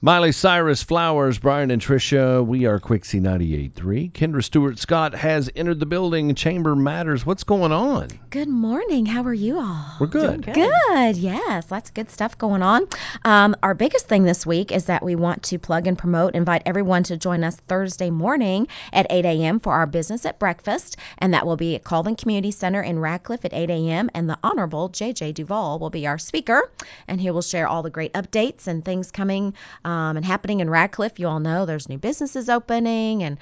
Miley Cyrus, Flowers, Brian and Tricia. We are Quixie 98.3. Kendra Stewart Scott has entered the building. Chamber Matters. What's going on? Good morning. How are you all? We're good. Good. Good. Yes, lots of good stuff going on. Um, our biggest thing this week is that we want to plug and promote, invite everyone to join us Thursday morning at 8 a.m. for our business at breakfast, and that will be at Colvin Community Center in Radcliff at 8 a.m. And the Honorable J.J. Duvall will be our speaker, and he will share all the great updates and things coming um, and happening in Radcliff. You all know there's new businesses opening, and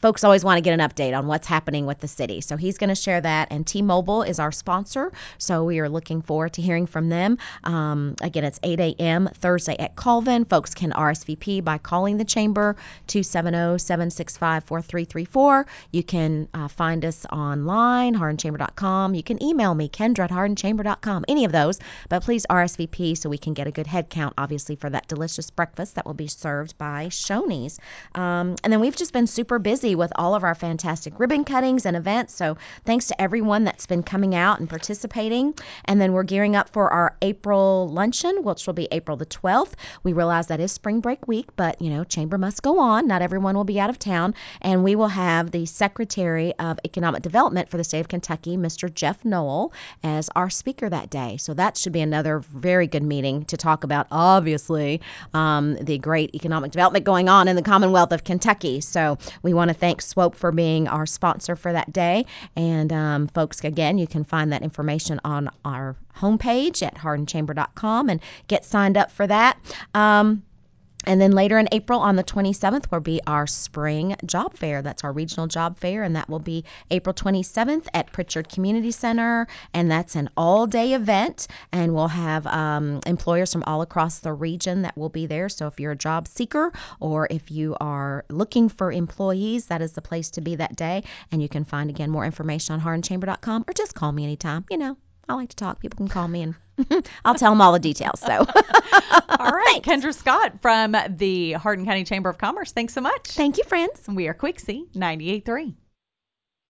folks always want to get an update on what's happening with the city. So he's going to share that. And T-Mobile is our sponsor, so we are looking forward to hearing from them. Um, again, it's 8 a.m. Thursday at Colvin. Folks can RSVP by calling the chamber 270-765-4334. You can uh, find us online, hardinchamber.com. You can email me, Kendra at hardinchamber.com. Any of those, but please RSVP so we can get a good head count, obviously, for that delicious breakfast that will be served by Shoney's. Um, and then we've just been super busy with all of our fantastic ribbon cuttings and events. So thanks to everyone that's been coming out and participating. And then we're gearing up for our April luncheon, which will be April the 12th. We realize that is spring break week, but you know, chamber must go on. Not everyone will be out of town. And we will have the Secretary of Economic Development for the state of Kentucky, Mr. Jeff Noel, as our speaker that day. So that should be another very good meeting to talk about, obviously, um, the great economic development going on in the Commonwealth of Kentucky. So we want to thank SWOPE for being our sponsor for that day. And um, folks, again, you can find that information on our homepage at hardinchamber.com and get signed up for that. Um, and then later in April on the 27th will be our spring job fair. That's our regional job fair, and that will be April 27th at Pritchard Community Center. And that's an all day event, and we'll have um, employers from all across the region that will be there. So if you're a job seeker or if you are looking for employees, that is the place to be that day. And you can find again more information on hardinchamber.com or just call me anytime. You know, I like to talk. People can call me and I'll tell them all the details. So, All right, Kendra Scott from the Hardin County Chamber of Commerce. Thanks so much. thank you, friends. We are Quixie 98.3.